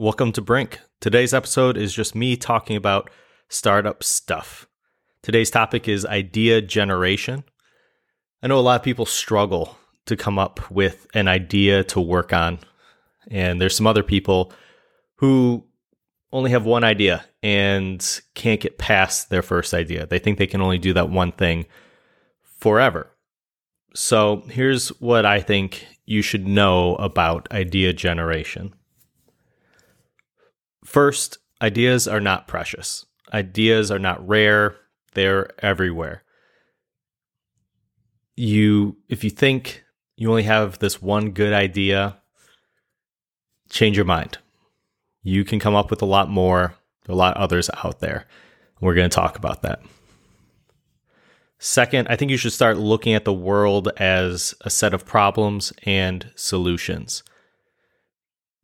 Welcome to BRYNK. Today's episode is just me talking about startup stuff. Today's topic is idea generation. I know a lot of people struggle to come up with an idea to work on, and there's some other people who only have one idea and can't get past their first idea. They think they can only do that one thing forever. So, here's what I think you should know about idea generation. First, ideas are not precious. Ideas are not rare. They're everywhere. You if you think you only have this one good idea, change your mind. You can come up with a lot more. A lot others out there. We're going to talk about that. Second, I think you should start looking at the world as a set of problems and solutions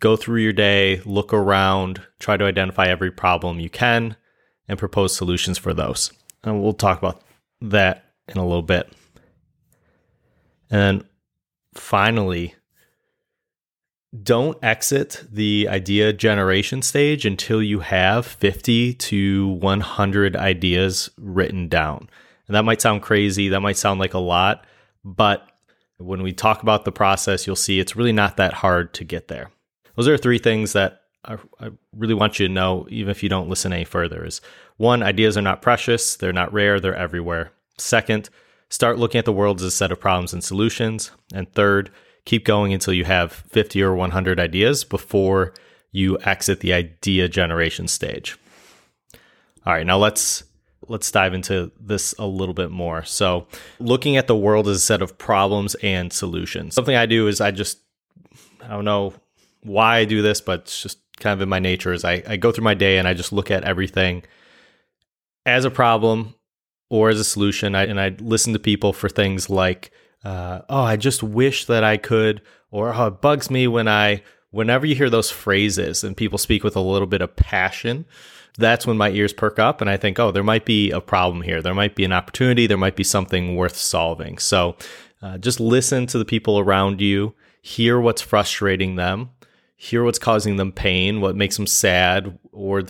go through your day, look around, try to identify every problem you can, and propose solutions for those. And we'll talk about that in a little bit. And finally, don't exit the idea generation stage until you have 50 to 100 ideas written down. And that might sound crazy, that might sound like a lot, but when we talk about the process, you'll see it's really not that hard to get there those are three things that I, I, really want you to know, even if you don't listen any further. Is one, ideas are not precious, they're not rare, they're everywhere. Second, start looking at the world as a set of problems and solutions. And third, keep going until you have 50 or 100 ideas before you exit the idea generation stage. All right, now let's let's dive into this a little bit more. So, looking at the world as a set of problems and solutions. Something I do is I just I don't know why I do this, but it's just kind of in my nature is I, I go through my day and I just look at everything as a problem or as a solution. I, and I listen to people for things like, uh, oh, I just wish that I could, or oh, it bugs me when I, whenever you hear those phrases and people speak with a little bit of passion, that's when my ears perk up and I think, oh, there might be a problem here. There might be an opportunity. There might be something worth solving. So uh, just listen to the people around you, hear what's frustrating them, hear what's causing them pain, what makes them sad, or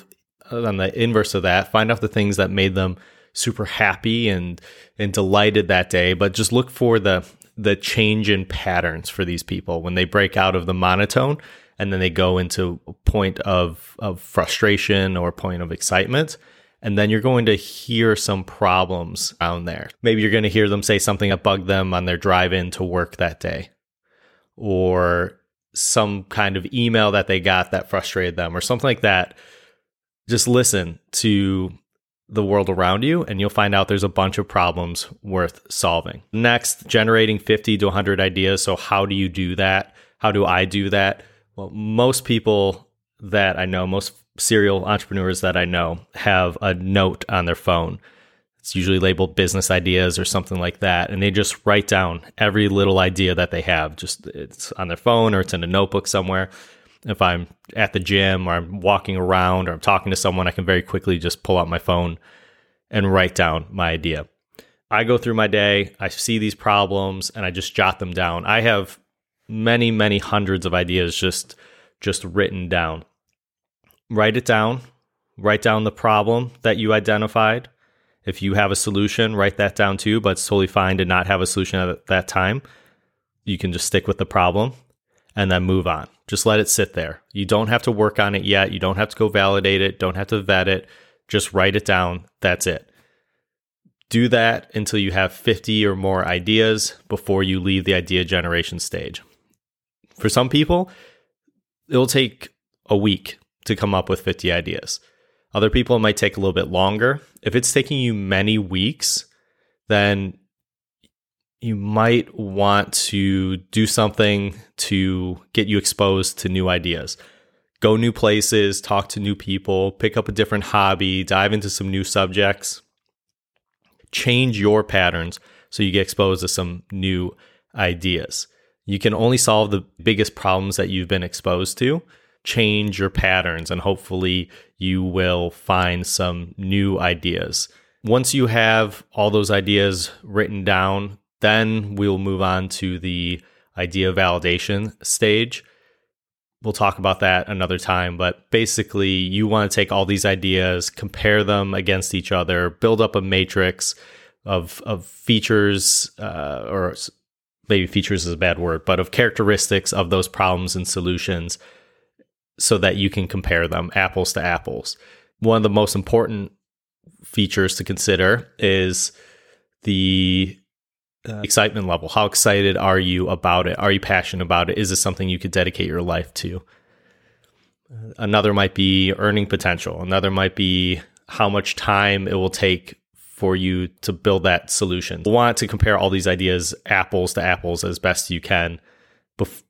on the inverse of that, find out the things that made them super happy and and delighted that day. But just look for the the change in patterns for these people when they break out of the monotone and then they go into a point of of frustration or point of excitement. And then you're going to hear some problems down there. Maybe you're going to hear them say something that bugged them on their drive in to work that day. Or some kind of email that they got that frustrated them or something like that, just listen to the world around you and you'll find out there's a bunch of problems worth solving. Next, generating 50 to 100 ideas. So, how do you do that? How do I do that? Well, most people that I know, most serial entrepreneurs that I know, have a note on their phone it's usually labeled business ideas or something like that. And they just write down every little idea that they have. Just it's on their phone or it's in a notebook somewhere. If I'm at the gym or I'm walking around or I'm talking to someone, I can very quickly just pull out my phone and write down my idea. I go through my day, I see these problems and I just jot them down. I have many, many hundreds of ideas just just written down. Write it down. Write down the problem that you identified if you have a solution, write that down too, but it's totally fine to not have a solution at that time. You can just stick with the problem and then move on. Just let it sit there. You don't have to work on it yet. You don't have to go validate it, don't have to vet it. Just write it down. That's it. Do that until you have 50 or more ideas before you leave the idea generation stage. For some people, it'll take a week to come up with 50 ideas. Other people, it might take a little bit longer. If it's taking you many weeks, then you might want to do something to get you exposed to new ideas. Go new places, talk to new people, pick up a different hobby, dive into some new subjects. Change your patterns so you get exposed to some new ideas. You can only solve the biggest problems that you've been exposed to change your patterns and hopefully you will find some new ideas. Once you have all those ideas written down, then we'll move on to the idea validation stage. we'll talk about that another time. But basically, you want to take all these ideas, compare them against each other, build up a matrix of of features, uh, or maybe features is a bad word, but of characteristics of those problems and solutions, so that you can compare them apples to apples. One of the most important features to consider is the uh, excitement level. How excited are you about it? Are you passionate about it? Is this something you could dedicate your life to? Another might be earning potential. Another might be how much time it will take for you to build that solution. You want to compare all these ideas apples to apples as best you can bef-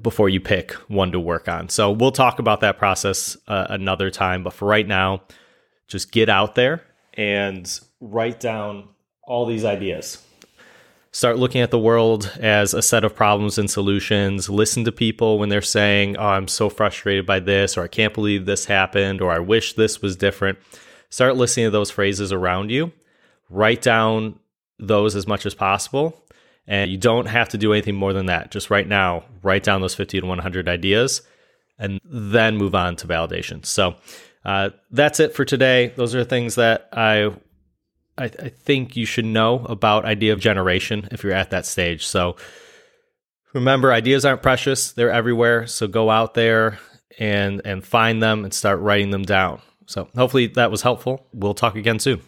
before you pick one to work on. So we'll talk about that process uh, another time. But for right now, just get out there and write down all these ideas start looking at the world as a set of problems and solutions. Listen to people when they're saying, Oh, I'm so frustrated by this, or I can't believe this happened, or I wish this was different. Start listening to those phrases around you. Write down those as much as possible. And you don't have to do anything more than that. Just right now, write down those 50 to 100 ideas and then move on to validation. So uh, that's it for today. Those are things that I I, I think you should know about idea generation if you're at that stage. So remember, ideas aren't precious; they're everywhere. So go out there and and find them and start writing them down. So hopefully that was helpful. We'll talk again soon.